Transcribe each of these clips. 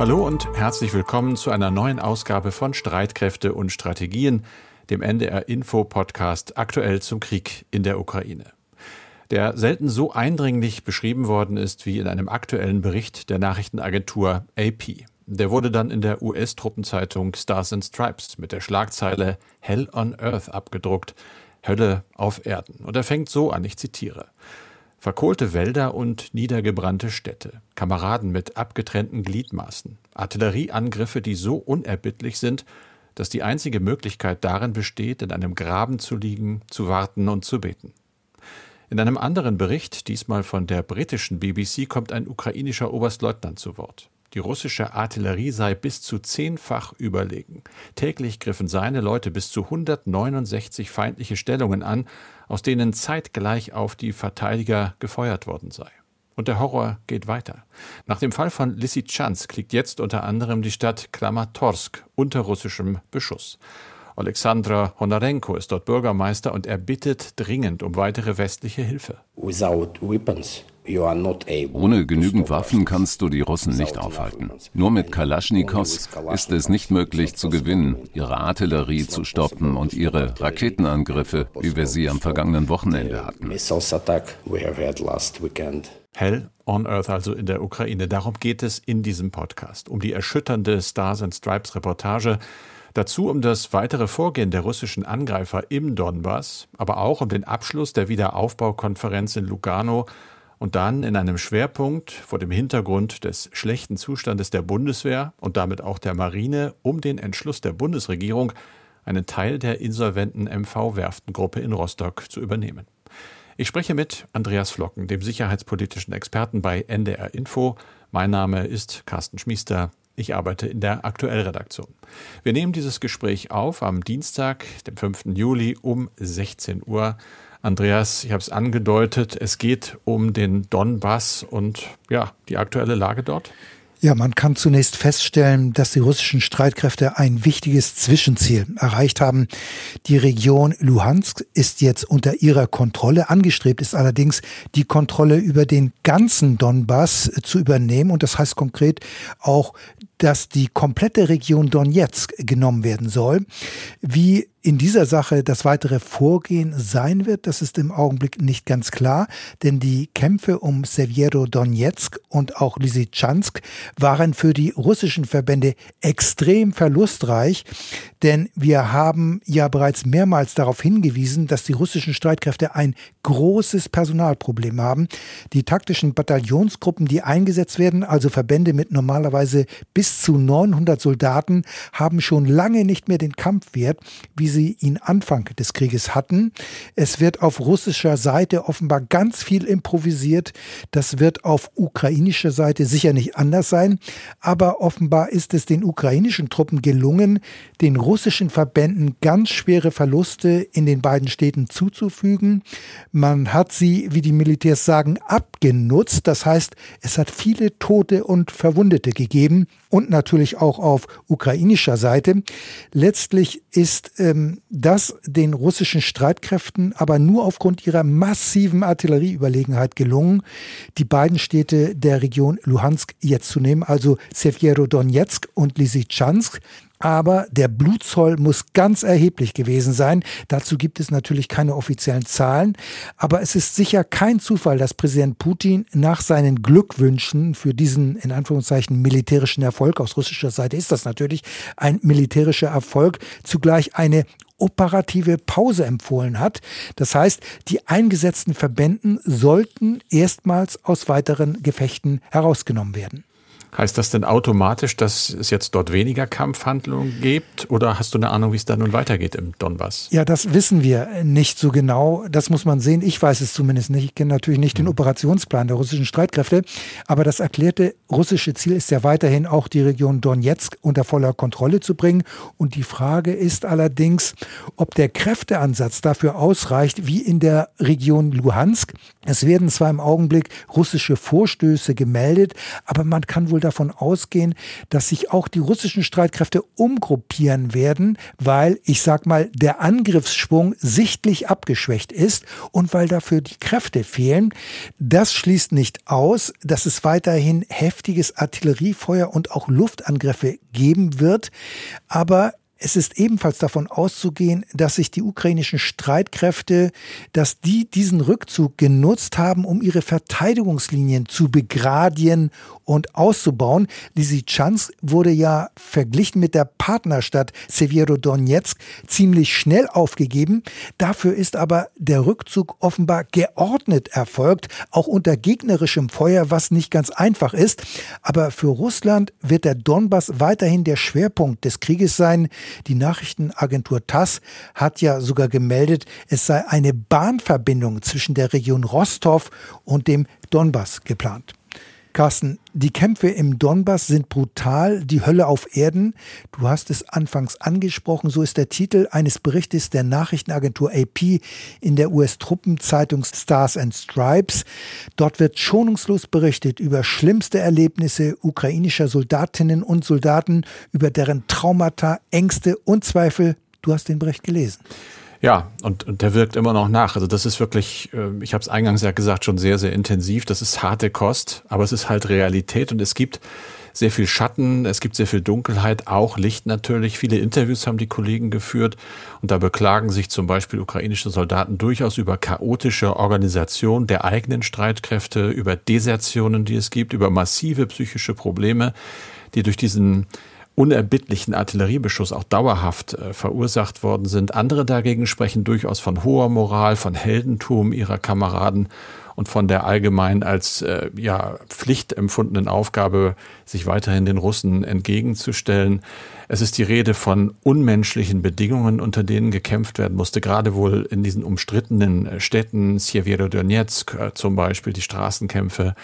Hallo und herzlich willkommen zu einer neuen Ausgabe von Streitkräfte und Strategien, dem NDR Info Podcast aktuell zum Krieg in der Ukraine. Der selten so eindringlich beschrieben worden ist wie in einem aktuellen Bericht der Nachrichtenagentur AP. Der wurde dann in der US-Truppenzeitung Stars and Stripes mit der Schlagzeile Hell on Earth abgedruckt, Hölle auf Erden. Und er fängt so an, ich zitiere. Verkohlte Wälder und niedergebrannte Städte, Kameraden mit abgetrennten Gliedmaßen, Artillerieangriffe, die so unerbittlich sind, dass die einzige Möglichkeit darin besteht, in einem Graben zu liegen, zu warten und zu beten. In einem anderen Bericht, diesmal von der britischen BBC, kommt ein ukrainischer Oberstleutnant zu Wort. Die russische Artillerie sei bis zu zehnfach überlegen. Täglich griffen seine Leute bis zu 169 feindliche Stellungen an, aus denen zeitgleich auf die Verteidiger gefeuert worden sei. Und der Horror geht weiter. Nach dem Fall von Lysychansk liegt jetzt unter anderem die Stadt Kramatorsk unter russischem Beschuss. Alexandra Honarenko ist dort Bürgermeister und er bittet dringend um weitere westliche Hilfe. Without weapons, ohne genügend Waffen kannst du die Russen nicht aufhalten. Nur mit Kalaschnikows ist es nicht möglich zu gewinnen, ihre Artillerie zu stoppen und ihre Raketenangriffe, wie wir sie am vergangenen Wochenende hatten. Hell on Earth also in der Ukraine. Darum geht es in diesem Podcast. Um die erschütternde Stars and Stripes Reportage. Dazu um das weitere Vorgehen der russischen Angreifer im Donbass, aber auch um den Abschluss der Wiederaufbaukonferenz in Lugano und dann in einem Schwerpunkt vor dem Hintergrund des schlechten Zustandes der Bundeswehr und damit auch der Marine um den Entschluss der Bundesregierung, einen Teil der insolventen MV-Werftengruppe in Rostock zu übernehmen. Ich spreche mit Andreas Flocken, dem sicherheitspolitischen Experten bei NDR Info. Mein Name ist Carsten Schmiester. Ich arbeite in der Aktuellredaktion. Wir nehmen dieses Gespräch auf am Dienstag, dem 5. Juli um 16 Uhr. Andreas, ich habe es angedeutet, es geht um den Donbass und ja, die aktuelle Lage dort. Ja, man kann zunächst feststellen, dass die russischen Streitkräfte ein wichtiges Zwischenziel erreicht haben. Die Region Luhansk ist jetzt unter ihrer Kontrolle. Angestrebt ist allerdings, die Kontrolle über den ganzen Donbass zu übernehmen. Und das heißt konkret auch, dass die komplette Region Donetsk genommen werden soll. Wie in dieser Sache das weitere Vorgehen sein wird, das ist im Augenblick nicht ganz klar, denn die Kämpfe um Severo-Donetsk und auch Lysychansk waren für die russischen Verbände extrem verlustreich, denn wir haben ja bereits mehrmals darauf hingewiesen, dass die russischen Streitkräfte ein großes Personalproblem haben. Die taktischen Bataillonsgruppen, die eingesetzt werden, also Verbände mit normalerweise bis zu 900 Soldaten, haben schon lange nicht mehr den Kampfwert, wie sie ihn Anfang des Krieges hatten. Es wird auf russischer Seite offenbar ganz viel improvisiert. Das wird auf ukrainischer Seite sicher nicht anders sein. Aber offenbar ist es den ukrainischen Truppen gelungen, den russischen Verbänden ganz schwere Verluste in den beiden Städten zuzufügen. Man hat sie, wie die Militärs sagen, abgenutzt. Das heißt, es hat viele Tote und Verwundete gegeben und natürlich auch auf ukrainischer Seite. Letztlich ist ähm, das den russischen Streitkräften aber nur aufgrund ihrer massiven Artillerieüberlegenheit gelungen, die beiden Städte der Region Luhansk jetzt zu nehmen, also Severo-Donetsk und Lysychansk. Aber der Blutzoll muss ganz erheblich gewesen sein. Dazu gibt es natürlich keine offiziellen Zahlen. Aber es ist sicher kein Zufall, dass Präsident Putin nach seinen Glückwünschen für diesen, in Anführungszeichen, militärischen Erfolg, aus russischer Seite ist das natürlich ein militärischer Erfolg, zugleich eine operative Pause empfohlen hat. Das heißt, die eingesetzten Verbänden sollten erstmals aus weiteren Gefechten herausgenommen werden. Heißt das denn automatisch, dass es jetzt dort weniger Kampfhandlungen gibt? Oder hast du eine Ahnung, wie es da nun weitergeht im Donbass? Ja, das wissen wir nicht so genau. Das muss man sehen. Ich weiß es zumindest nicht. Ich kenne natürlich nicht den mhm. Operationsplan der russischen Streitkräfte. Aber das erklärte russische Ziel ist ja weiterhin auch die Region Donetsk unter voller Kontrolle zu bringen. Und die Frage ist allerdings, ob der Kräfteansatz dafür ausreicht, wie in der Region Luhansk. Es werden zwar im Augenblick russische Vorstöße gemeldet, aber man kann wohl wohl davon ausgehen, dass sich auch die russischen Streitkräfte umgruppieren werden, weil, ich sag mal, der Angriffsschwung sichtlich abgeschwächt ist und weil dafür die Kräfte fehlen. Das schließt nicht aus, dass es weiterhin heftiges Artilleriefeuer und auch Luftangriffe geben wird. Aber es ist ebenfalls davon auszugehen, dass sich die ukrainischen Streitkräfte, dass die diesen Rückzug genutzt haben, um ihre Verteidigungslinien zu begradien und auszubauen. Lysychansk wurde ja verglichen mit der Partnerstadt Severodonetsk ziemlich schnell aufgegeben. Dafür ist aber der Rückzug offenbar geordnet erfolgt, auch unter gegnerischem Feuer, was nicht ganz einfach ist. Aber für Russland wird der Donbass weiterhin der Schwerpunkt des Krieges sein. Die Nachrichtenagentur TASS hat ja sogar gemeldet, es sei eine Bahnverbindung zwischen der Region Rostov und dem Donbass geplant. Carsten, die Kämpfe im Donbass sind brutal, die Hölle auf Erden. Du hast es anfangs angesprochen, so ist der Titel eines Berichtes der Nachrichtenagentur AP in der US-Truppenzeitung Stars and Stripes. Dort wird schonungslos berichtet über schlimmste Erlebnisse ukrainischer Soldatinnen und Soldaten, über deren Traumata, Ängste und Zweifel. Du hast den Bericht gelesen. Ja, und, und der wirkt immer noch nach. Also das ist wirklich, äh, ich habe es eingangs ja gesagt, schon sehr, sehr intensiv. Das ist harte Kost, aber es ist halt Realität und es gibt sehr viel Schatten, es gibt sehr viel Dunkelheit, auch Licht natürlich. Viele Interviews haben die Kollegen geführt und da beklagen sich zum Beispiel ukrainische Soldaten durchaus über chaotische Organisation der eigenen Streitkräfte, über Desertionen, die es gibt, über massive psychische Probleme, die durch diesen unerbittlichen Artilleriebeschuss auch dauerhaft äh, verursacht worden sind. Andere dagegen sprechen durchaus von hoher Moral, von Heldentum ihrer Kameraden und von der allgemein als äh, ja, Pflicht empfundenen Aufgabe, sich weiterhin den Russen entgegenzustellen. Es ist die Rede von unmenschlichen Bedingungen, unter denen gekämpft werden musste, gerade wohl in diesen umstrittenen äh, Städten, Sjeverodonetsk äh, zum Beispiel, die Straßenkämpfe.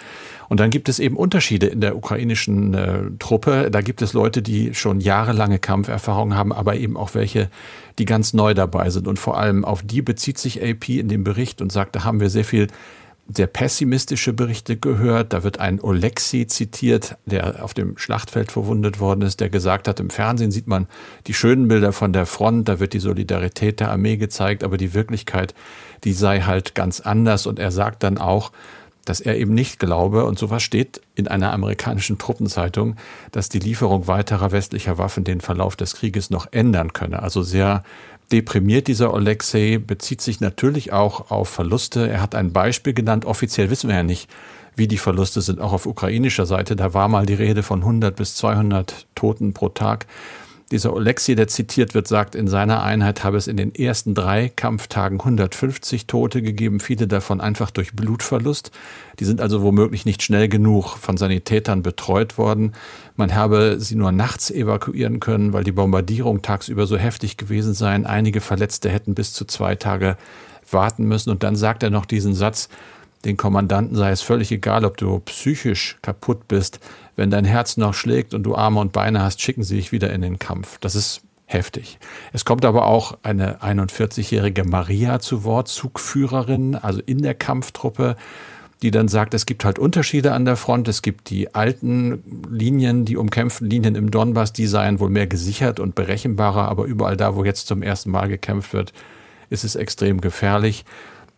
Und dann gibt es eben Unterschiede in der ukrainischen äh, Truppe. Da gibt es Leute, die schon jahrelange Kampferfahrung haben, aber eben auch welche, die ganz neu dabei sind. Und vor allem auf die bezieht sich AP in dem Bericht und sagt, da haben wir sehr viel sehr pessimistische Berichte gehört. Da wird ein Oleksi zitiert, der auf dem Schlachtfeld verwundet worden ist, der gesagt hat, im Fernsehen sieht man die schönen Bilder von der Front, da wird die Solidarität der Armee gezeigt, aber die Wirklichkeit, die sei halt ganz anders. Und er sagt dann auch, dass er eben nicht glaube, und sowas steht in einer amerikanischen Truppenzeitung, dass die Lieferung weiterer westlicher Waffen den Verlauf des Krieges noch ändern könne. Also sehr deprimiert dieser Alexei, bezieht sich natürlich auch auf Verluste. Er hat ein Beispiel genannt. Offiziell wissen wir ja nicht, wie die Verluste sind, auch auf ukrainischer Seite. Da war mal die Rede von 100 bis 200 Toten pro Tag. Dieser Oleksiy, der zitiert wird, sagt, in seiner Einheit habe es in den ersten drei Kampftagen 150 Tote gegeben, viele davon einfach durch Blutverlust. Die sind also womöglich nicht schnell genug von Sanitätern betreut worden. Man habe sie nur nachts evakuieren können, weil die Bombardierung tagsüber so heftig gewesen sei. Einige Verletzte hätten bis zu zwei Tage warten müssen. Und dann sagt er noch diesen Satz, den Kommandanten sei es völlig egal, ob du psychisch kaputt bist. Wenn dein Herz noch schlägt und du Arme und Beine hast, schicken sie dich wieder in den Kampf. Das ist heftig. Es kommt aber auch eine 41-jährige Maria zu Wort, Zugführerin, also in der Kampftruppe, die dann sagt, es gibt halt Unterschiede an der Front. Es gibt die alten Linien, die umkämpften Linien im Donbass, die seien wohl mehr gesichert und berechenbarer, aber überall da, wo jetzt zum ersten Mal gekämpft wird, ist es extrem gefährlich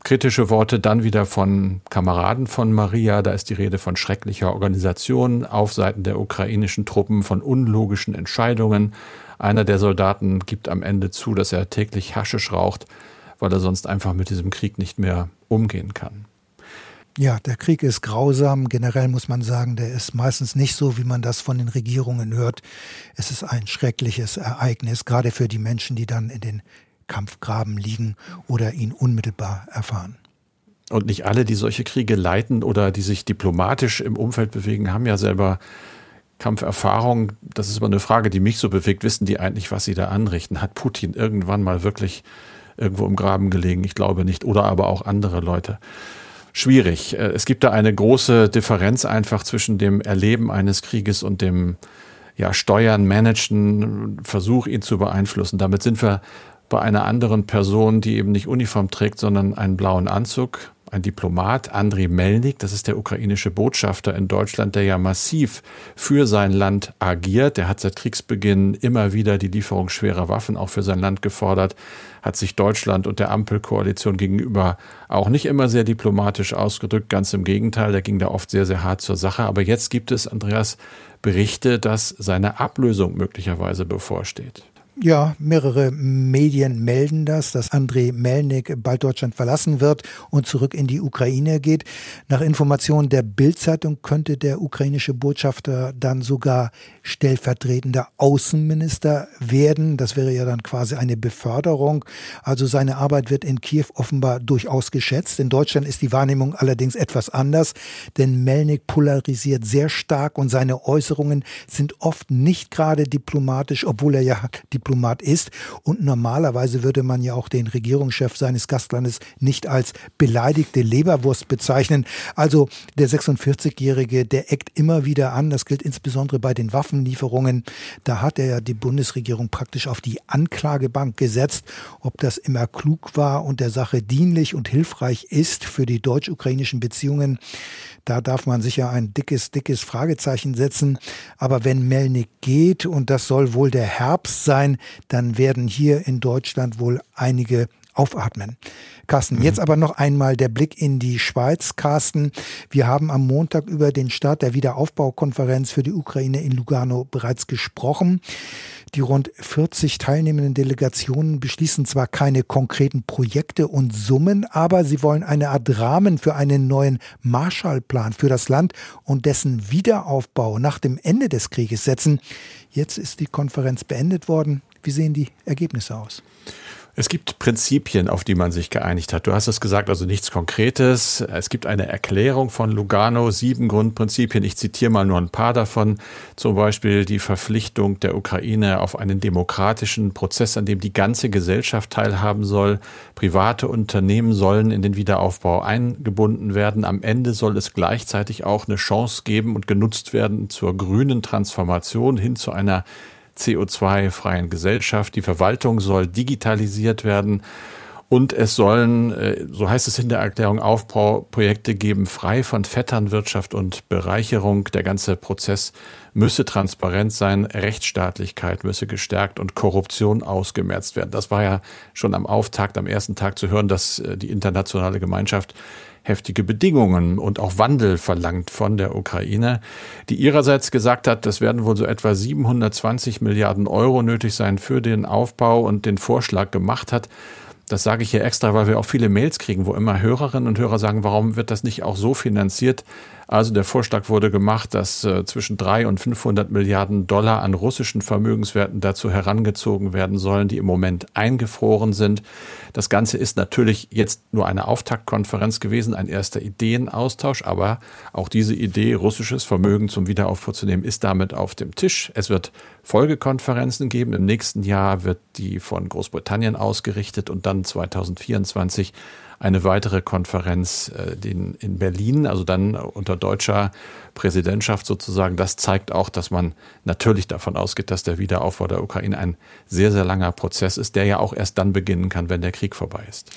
kritische Worte dann wieder von Kameraden von Maria. Da ist die Rede von schrecklicher Organisation auf Seiten der ukrainischen Truppen, von unlogischen Entscheidungen. Einer der Soldaten gibt am Ende zu, dass er täglich Haschisch raucht, weil er sonst einfach mit diesem Krieg nicht mehr umgehen kann. Ja, der Krieg ist grausam. Generell muss man sagen, der ist meistens nicht so, wie man das von den Regierungen hört. Es ist ein schreckliches Ereignis, gerade für die Menschen, die dann in den Kampfgraben liegen oder ihn unmittelbar erfahren. Und nicht alle, die solche Kriege leiten oder die sich diplomatisch im Umfeld bewegen, haben ja selber Kampferfahrung. Das ist aber eine Frage, die mich so bewegt. Wissen die eigentlich, was sie da anrichten? Hat Putin irgendwann mal wirklich irgendwo im Graben gelegen? Ich glaube nicht. Oder aber auch andere Leute. Schwierig. Äh, es gibt da eine große Differenz einfach zwischen dem Erleben eines Krieges und dem ja, Steuern, Managen, Versuch, ihn zu beeinflussen. Damit sind wir bei einer anderen Person, die eben nicht Uniform trägt, sondern einen blauen Anzug, ein Diplomat, Andriy Melnik, das ist der ukrainische Botschafter in Deutschland, der ja massiv für sein Land agiert. Der hat seit Kriegsbeginn immer wieder die Lieferung schwerer Waffen auch für sein Land gefordert, hat sich Deutschland und der Ampelkoalition gegenüber auch nicht immer sehr diplomatisch ausgedrückt. Ganz im Gegenteil, der ging da oft sehr, sehr hart zur Sache. Aber jetzt gibt es, Andreas, Berichte, dass seine Ablösung möglicherweise bevorsteht. Ja, mehrere Medien melden das, dass Andrei Melnik bald Deutschland verlassen wird und zurück in die Ukraine geht. Nach Informationen der Bildzeitung könnte der ukrainische Botschafter dann sogar stellvertretender Außenminister werden. Das wäre ja dann quasi eine Beförderung. Also seine Arbeit wird in Kiew offenbar durchaus geschätzt. In Deutschland ist die Wahrnehmung allerdings etwas anders, denn Melnik polarisiert sehr stark und seine Äußerungen sind oft nicht gerade diplomatisch, obwohl er ja diplomatisch Diplomat ist. Und normalerweise würde man ja auch den Regierungschef seines Gastlandes nicht als beleidigte Leberwurst bezeichnen. Also der 46-Jährige, der eckt immer wieder an. Das gilt insbesondere bei den Waffenlieferungen. Da hat er ja die Bundesregierung praktisch auf die Anklagebank gesetzt. Ob das immer klug war und der Sache dienlich und hilfreich ist für die deutsch-ukrainischen Beziehungen, da darf man sicher ein dickes, dickes Fragezeichen setzen. Aber wenn Melnik geht, und das soll wohl der Herbst sein, dann werden hier in Deutschland wohl einige aufatmen. Carsten, mhm. jetzt aber noch einmal der Blick in die Schweiz. Carsten, wir haben am Montag über den Start der Wiederaufbaukonferenz für die Ukraine in Lugano bereits gesprochen. Die rund 40 teilnehmenden Delegationen beschließen zwar keine konkreten Projekte und Summen, aber sie wollen eine Art Rahmen für einen neuen Marshallplan für das Land und dessen Wiederaufbau nach dem Ende des Krieges setzen. Jetzt ist die Konferenz beendet worden. Wie sehen die Ergebnisse aus? Es gibt Prinzipien, auf die man sich geeinigt hat. Du hast es gesagt, also nichts Konkretes. Es gibt eine Erklärung von Lugano, sieben Grundprinzipien. Ich zitiere mal nur ein paar davon. Zum Beispiel die Verpflichtung der Ukraine auf einen demokratischen Prozess, an dem die ganze Gesellschaft teilhaben soll. Private Unternehmen sollen in den Wiederaufbau eingebunden werden. Am Ende soll es gleichzeitig auch eine Chance geben und genutzt werden zur grünen Transformation hin zu einer CO2-freien Gesellschaft. Die Verwaltung soll digitalisiert werden. Und es sollen, äh, so heißt es in der Erklärung, Aufbauprojekte geben, frei von Vetternwirtschaft und Bereicherung. Der ganze Prozess müsse transparent sein, Rechtsstaatlichkeit müsse gestärkt und Korruption ausgemerzt werden. Das war ja schon am Auftakt, am ersten Tag zu hören, dass äh, die internationale Gemeinschaft heftige Bedingungen und auch Wandel verlangt von der Ukraine, die ihrerseits gesagt hat, das werden wohl so etwa 720 Milliarden Euro nötig sein für den Aufbau und den Vorschlag gemacht hat, das sage ich hier extra, weil wir auch viele Mails kriegen, wo immer Hörerinnen und Hörer sagen, warum wird das nicht auch so finanziert? Also der Vorschlag wurde gemacht, dass äh, zwischen drei und 500 Milliarden Dollar an russischen Vermögenswerten dazu herangezogen werden sollen, die im Moment eingefroren sind. Das Ganze ist natürlich jetzt nur eine Auftaktkonferenz gewesen, ein erster Ideenaustausch, aber auch diese Idee, russisches Vermögen zum Wiederaufbau zu nehmen, ist damit auf dem Tisch. Es wird Folgekonferenzen geben. Im nächsten Jahr wird die von Großbritannien ausgerichtet und dann 2024 eine weitere Konferenz äh, in Berlin, also dann unter deutscher Präsidentschaft sozusagen. Das zeigt auch, dass man natürlich davon ausgeht, dass der Wiederaufbau der Ukraine ein sehr, sehr langer Prozess ist, der ja auch erst dann beginnen kann, wenn der Krieg vorbei ist.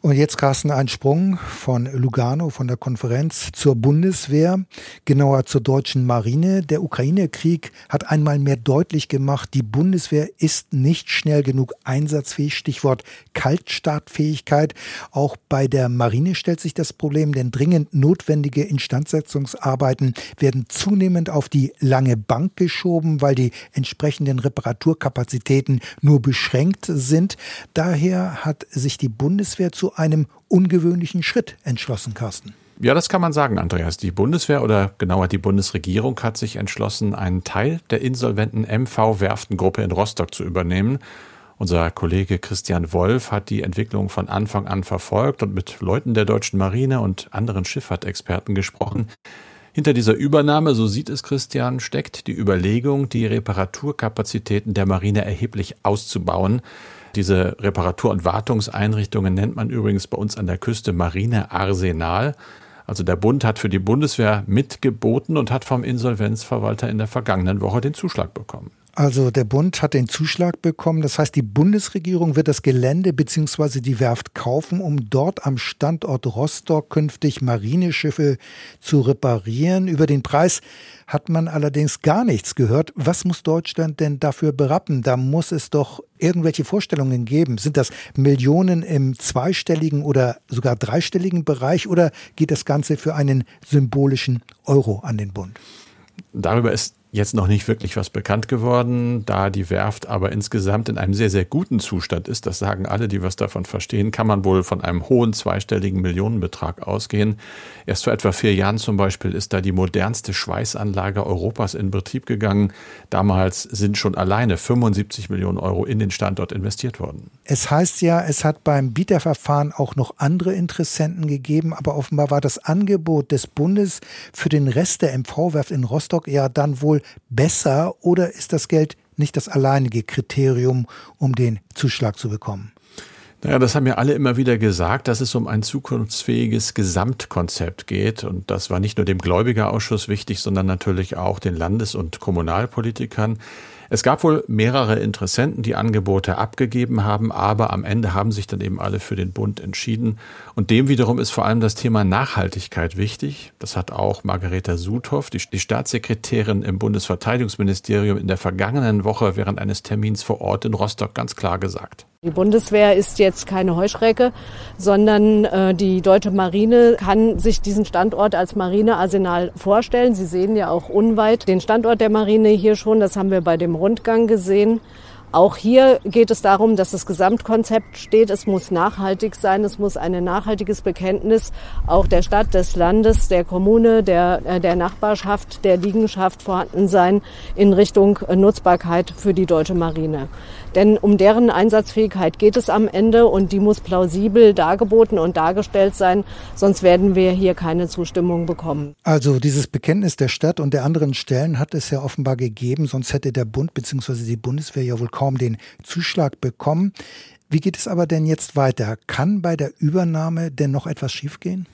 Und jetzt, Carsten, ein Sprung von Lugano, von der Konferenz zur Bundeswehr, genauer zur deutschen Marine. Der Ukraine-Krieg hat einmal mehr deutlich gemacht, die Bundeswehr ist nicht schnell genug einsatzfähig. Stichwort Kaltstartfähigkeit. Auch bei der Marine stellt sich das Problem, denn dringend notwendige Instandsetzungsarbeiten werden zunehmend auf die lange Bank geschoben, weil die entsprechenden Reparaturkapazitäten nur beschränkt sind. Daher hat sich die Bundeswehr zu einem ungewöhnlichen Schritt entschlossen, Carsten. Ja, das kann man sagen, Andreas. Die Bundeswehr oder genauer die Bundesregierung hat sich entschlossen, einen Teil der insolventen MV-Werftengruppe in Rostock zu übernehmen. Unser Kollege Christian Wolf hat die Entwicklung von Anfang an verfolgt und mit Leuten der deutschen Marine und anderen Schifffahrtexperten gesprochen. Hinter dieser Übernahme, so sieht es Christian, steckt die Überlegung, die Reparaturkapazitäten der Marine erheblich auszubauen. Diese Reparatur- und Wartungseinrichtungen nennt man übrigens bei uns an der Küste Marinearsenal. Also der Bund hat für die Bundeswehr mitgeboten und hat vom Insolvenzverwalter in der vergangenen Woche den Zuschlag bekommen. Also der Bund hat den Zuschlag bekommen. Das heißt, die Bundesregierung wird das Gelände bzw. die Werft kaufen, um dort am Standort Rostock künftig Marineschiffe zu reparieren. Über den Preis hat man allerdings gar nichts gehört. Was muss Deutschland denn dafür berappen? Da muss es doch irgendwelche Vorstellungen geben. Sind das Millionen im zweistelligen oder sogar dreistelligen Bereich oder geht das Ganze für einen symbolischen Euro an den Bund? Darüber ist jetzt noch nicht wirklich was bekannt geworden, da die Werft aber insgesamt in einem sehr, sehr guten Zustand ist. Das sagen alle, die was davon verstehen, kann man wohl von einem hohen zweistelligen Millionenbetrag ausgehen. Erst vor etwa vier Jahren zum Beispiel ist da die modernste Schweißanlage Europas in Betrieb gegangen. Damals sind schon alleine 75 Millionen Euro in den Standort investiert worden. Es heißt ja, es hat beim Bieterverfahren auch noch andere Interessenten gegeben, aber offenbar war das Angebot des Bundes für den Rest der MV-Werft in Rostock ja dann wohl besser oder ist das Geld nicht das alleinige Kriterium, um den Zuschlag zu bekommen? Naja, das haben ja alle immer wieder gesagt, dass es um ein zukunftsfähiges Gesamtkonzept geht. Und das war nicht nur dem Gläubigerausschuss wichtig, sondern natürlich auch den Landes- und Kommunalpolitikern. Es gab wohl mehrere Interessenten, die Angebote abgegeben haben, aber am Ende haben sich dann eben alle für den Bund entschieden. Und dem wiederum ist vor allem das Thema Nachhaltigkeit wichtig. Das hat auch Margareta Sudhoff, die, die Staatssekretärin im Bundesverteidigungsministerium, in der vergangenen Woche während eines Termins vor Ort in Rostock ganz klar gesagt. Die Bundeswehr ist jetzt keine Heuschrecke, sondern äh, die deutsche Marine kann sich diesen Standort als Marinearsenal vorstellen. Sie sehen ja auch unweit den Standort der Marine hier schon. Das haben wir bei dem Rundgang gesehen. Auch hier geht es darum, dass das Gesamtkonzept steht. Es muss nachhaltig sein. Es muss ein nachhaltiges Bekenntnis auch der Stadt, des Landes, der Kommune, der, äh, der Nachbarschaft, der Liegenschaft vorhanden sein in Richtung Nutzbarkeit für die deutsche Marine. Denn um deren Einsatzfähigkeit geht es am Ende und die muss plausibel dargeboten und dargestellt sein, sonst werden wir hier keine Zustimmung bekommen. Also dieses Bekenntnis der Stadt und der anderen Stellen hat es ja offenbar gegeben, sonst hätte der Bund bzw. die Bundeswehr ja wohl kaum den Zuschlag bekommen. Wie geht es aber denn jetzt weiter? Kann bei der Übernahme denn noch etwas schiefgehen?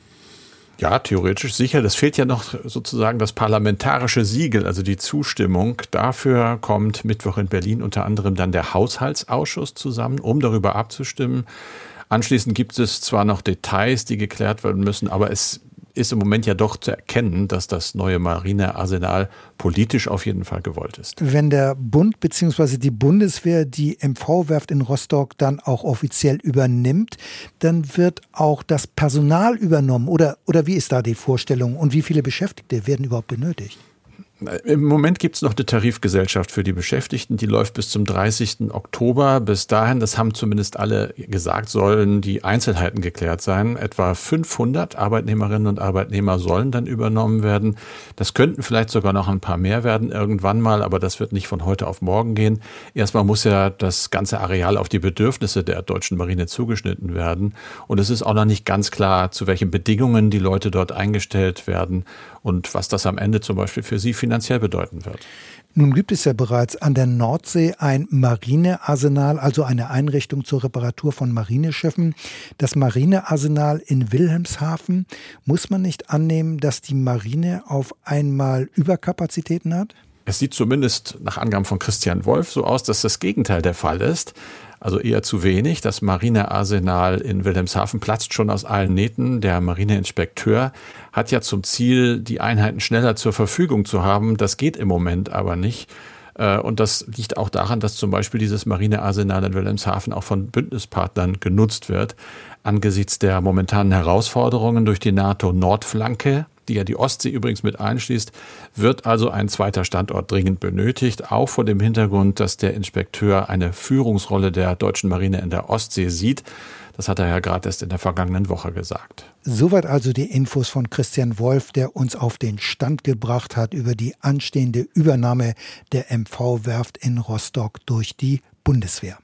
Ja, theoretisch sicher. Das fehlt ja noch sozusagen das parlamentarische Siegel, also die Zustimmung. Dafür kommt Mittwoch in Berlin unter anderem dann der Haushaltsausschuss zusammen, um darüber abzustimmen. Anschließend gibt es zwar noch Details, die geklärt werden müssen, aber es ist im Moment ja doch zu erkennen, dass das neue Marinearsenal politisch auf jeden Fall gewollt ist. Wenn der Bund bzw. die Bundeswehr die MV-Werft in Rostock dann auch offiziell übernimmt, dann wird auch das Personal übernommen. Oder, oder wie ist da die Vorstellung und wie viele Beschäftigte werden überhaupt benötigt? Im Moment gibt es noch eine Tarifgesellschaft für die Beschäftigten, die läuft bis zum 30. Oktober. Bis dahin, das haben zumindest alle gesagt, sollen die Einzelheiten geklärt sein. Etwa 500 Arbeitnehmerinnen und Arbeitnehmer sollen dann übernommen werden. Das könnten vielleicht sogar noch ein paar mehr werden irgendwann mal, aber das wird nicht von heute auf morgen gehen. Erstmal muss ja das ganze Areal auf die Bedürfnisse der deutschen Marine zugeschnitten werden. Und es ist auch noch nicht ganz klar, zu welchen Bedingungen die Leute dort eingestellt werden und was das am Ende zum Beispiel für sie finanziell bedeuten wird. Nun gibt es ja bereits an der Nordsee ein Marinearsenal, also eine Einrichtung zur Reparatur von Marineschiffen. Das Marinearsenal in Wilhelmshaven. Muss man nicht annehmen, dass die Marine auf einmal Überkapazitäten hat? Es sieht zumindest nach Angaben von Christian Wolf so aus, dass das Gegenteil der Fall ist also eher zu wenig. Das Marinearsenal in Wilhelmshaven platzt schon aus allen Nähten. Der Marineinspekteur hat ja zum Ziel, die Einheiten schneller zur Verfügung zu haben. Das geht im Moment aber nicht. Äh, und das liegt auch daran, dass zum Beispiel dieses Marinearsenal in Wilhelmshaven auch von Bündnispartnern genutzt wird. Angesichts der momentanen Herausforderungen durch die NATO-Nordflanke die ja die Ostsee übrigens mit einschließt, wird also ein zweiter Standort dringend benötigt, auch vor dem Hintergrund, dass der Inspekteur eine Führungsrolle der deutschen Marine in der Ostsee sieht. Das hat er ja gerade erst in der vergangenen Woche gesagt. Soweit also die Infos von Christian Wolf, der uns auf den Stand gebracht hat über die anstehende Übernahme der MV-Werft in Rostock durch die Bundeswehr.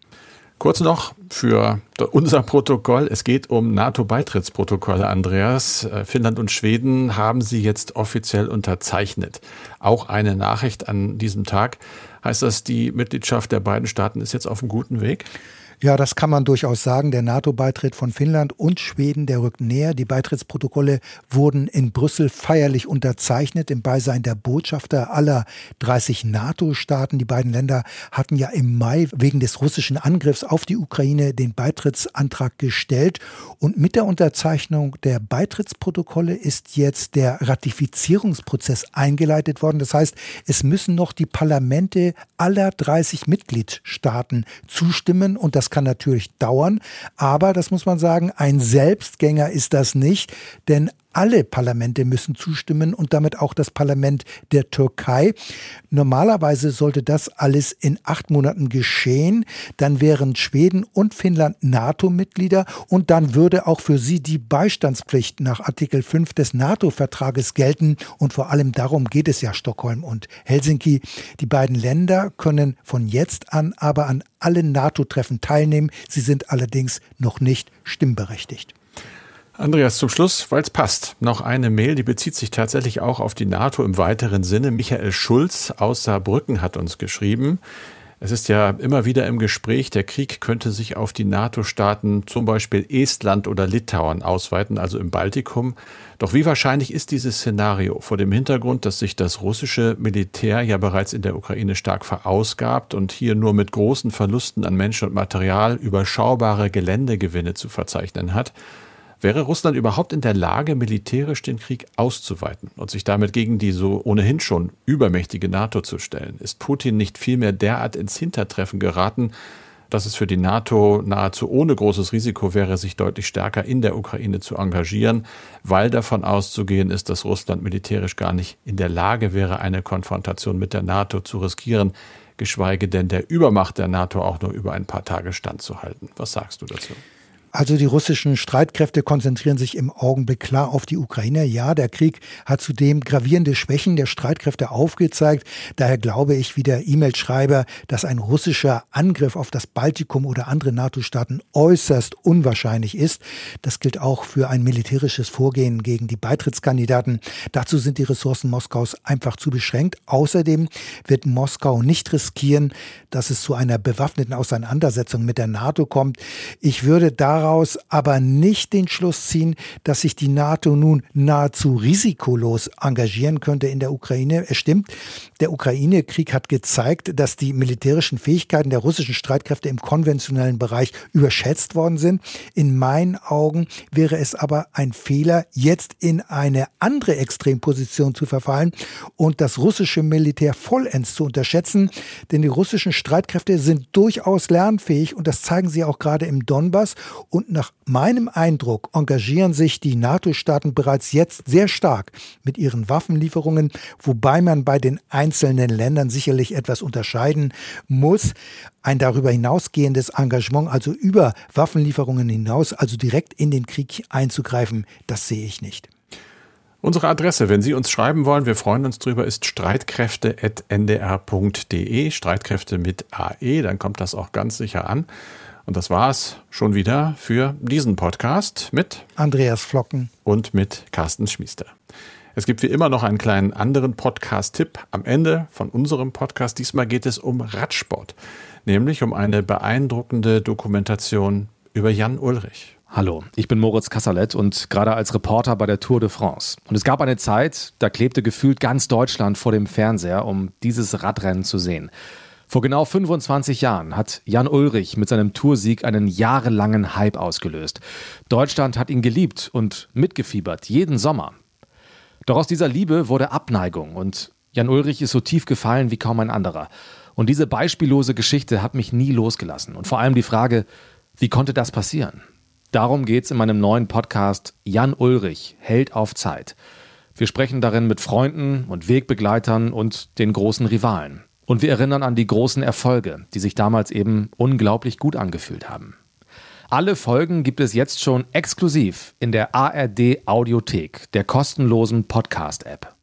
Kurz noch für unser Protokoll. Es geht um NATO-Beitrittsprotokolle, Andreas. Äh, Finnland und Schweden haben sie jetzt offiziell unterzeichnet. Auch eine Nachricht an diesem Tag. Heißt das, die Mitgliedschaft der beiden Staaten ist jetzt auf einem guten Weg? Ja, das kann man durchaus sagen. Der NATO-Beitritt von Finnland und Schweden, der rückt näher. Die Beitrittsprotokolle wurden in Brüssel feierlich unterzeichnet im Beisein der Botschafter aller 30 NATO-Staaten. Die beiden Länder hatten ja im Mai wegen des russischen Angriffs auf die Ukraine den Beitrittsantrag gestellt. Und mit der Unterzeichnung der Beitrittsprotokolle ist jetzt der Ratifizierungsprozess eingeleitet worden. Das heißt, es müssen noch die Parlamente aller 30 Mitgliedstaaten zustimmen und das kann natürlich dauern, aber das muss man sagen, ein Selbstgänger ist das nicht, denn alle Parlamente müssen zustimmen und damit auch das Parlament der Türkei. Normalerweise sollte das alles in acht Monaten geschehen. Dann wären Schweden und Finnland NATO-Mitglieder und dann würde auch für sie die Beistandspflicht nach Artikel 5 des NATO-Vertrages gelten. Und vor allem darum geht es ja Stockholm und Helsinki. Die beiden Länder können von jetzt an aber an allen NATO-Treffen teilnehmen. Sie sind allerdings noch nicht stimmberechtigt. Andreas, zum Schluss, weil es passt, noch eine Mail, die bezieht sich tatsächlich auch auf die NATO im weiteren Sinne. Michael Schulz aus Saarbrücken hat uns geschrieben. Es ist ja immer wieder im Gespräch, der Krieg könnte sich auf die NATO-Staaten, zum Beispiel Estland oder Litauen, ausweiten, also im Baltikum. Doch wie wahrscheinlich ist dieses Szenario vor dem Hintergrund, dass sich das russische Militär ja bereits in der Ukraine stark verausgabt und hier nur mit großen Verlusten an Menschen und Material überschaubare Geländegewinne zu verzeichnen hat? Wäre Russland überhaupt in der Lage, militärisch den Krieg auszuweiten und sich damit gegen die so ohnehin schon übermächtige NATO zu stellen? Ist Putin nicht vielmehr derart ins Hintertreffen geraten, dass es für die NATO nahezu ohne großes Risiko wäre, sich deutlich stärker in der Ukraine zu engagieren, weil davon auszugehen ist, dass Russland militärisch gar nicht in der Lage wäre, eine Konfrontation mit der NATO zu riskieren, geschweige denn der Übermacht der NATO auch nur über ein paar Tage standzuhalten. Was sagst du dazu? Also die russischen Streitkräfte konzentrieren sich im Augenblick klar auf die Ukraine. Ja, der Krieg hat zudem gravierende Schwächen der Streitkräfte aufgezeigt. Daher glaube ich, wie der E-Mail-Schreiber, dass ein russischer Angriff auf das Baltikum oder andere NATO-Staaten äußerst unwahrscheinlich ist. Das gilt auch für ein militärisches Vorgehen gegen die Beitrittskandidaten. Dazu sind die Ressourcen Moskaus einfach zu beschränkt. Außerdem wird Moskau nicht riskieren, dass es zu einer bewaffneten Auseinandersetzung mit der NATO kommt. Ich würde da daraus aber nicht den Schluss ziehen, dass sich die NATO nun nahezu risikolos engagieren könnte in der Ukraine. Es stimmt, der Ukraine-Krieg hat gezeigt, dass die militärischen Fähigkeiten der russischen Streitkräfte im konventionellen Bereich überschätzt worden sind. In meinen Augen wäre es aber ein Fehler, jetzt in eine andere Extremposition zu verfallen und das russische Militär vollends zu unterschätzen. Denn die russischen Streitkräfte sind durchaus lernfähig und das zeigen sie auch gerade im Donbass. Und nach meinem Eindruck engagieren sich die NATO-Staaten bereits jetzt sehr stark mit ihren Waffenlieferungen, wobei man bei den einzelnen Ländern sicherlich etwas unterscheiden muss. Ein darüber hinausgehendes Engagement, also über Waffenlieferungen hinaus, also direkt in den Krieg einzugreifen, das sehe ich nicht. Unsere Adresse, wenn Sie uns schreiben wollen, wir freuen uns drüber, ist streitkräfte.ndr.de, Streitkräfte mit AE, dann kommt das auch ganz sicher an. Und das war's schon wieder für diesen Podcast mit Andreas Flocken und mit Carsten Schmiester. Es gibt wie immer noch einen kleinen anderen Podcast-Tipp am Ende von unserem Podcast. Diesmal geht es um Radsport, nämlich um eine beeindruckende Dokumentation über Jan Ulrich. Hallo, ich bin Moritz Kassalet und gerade als Reporter bei der Tour de France. Und es gab eine Zeit, da klebte gefühlt ganz Deutschland vor dem Fernseher, um dieses Radrennen zu sehen. Vor genau 25 Jahren hat Jan Ulrich mit seinem Toursieg einen jahrelangen Hype ausgelöst. Deutschland hat ihn geliebt und mitgefiebert, jeden Sommer. Doch aus dieser Liebe wurde Abneigung und Jan Ulrich ist so tief gefallen wie kaum ein anderer. Und diese beispiellose Geschichte hat mich nie losgelassen. Und vor allem die Frage, wie konnte das passieren? Darum geht es in meinem neuen Podcast Jan Ulrich, Held auf Zeit. Wir sprechen darin mit Freunden und Wegbegleitern und den großen Rivalen. Und wir erinnern an die großen Erfolge, die sich damals eben unglaublich gut angefühlt haben. Alle Folgen gibt es jetzt schon exklusiv in der ARD Audiothek, der kostenlosen Podcast-App.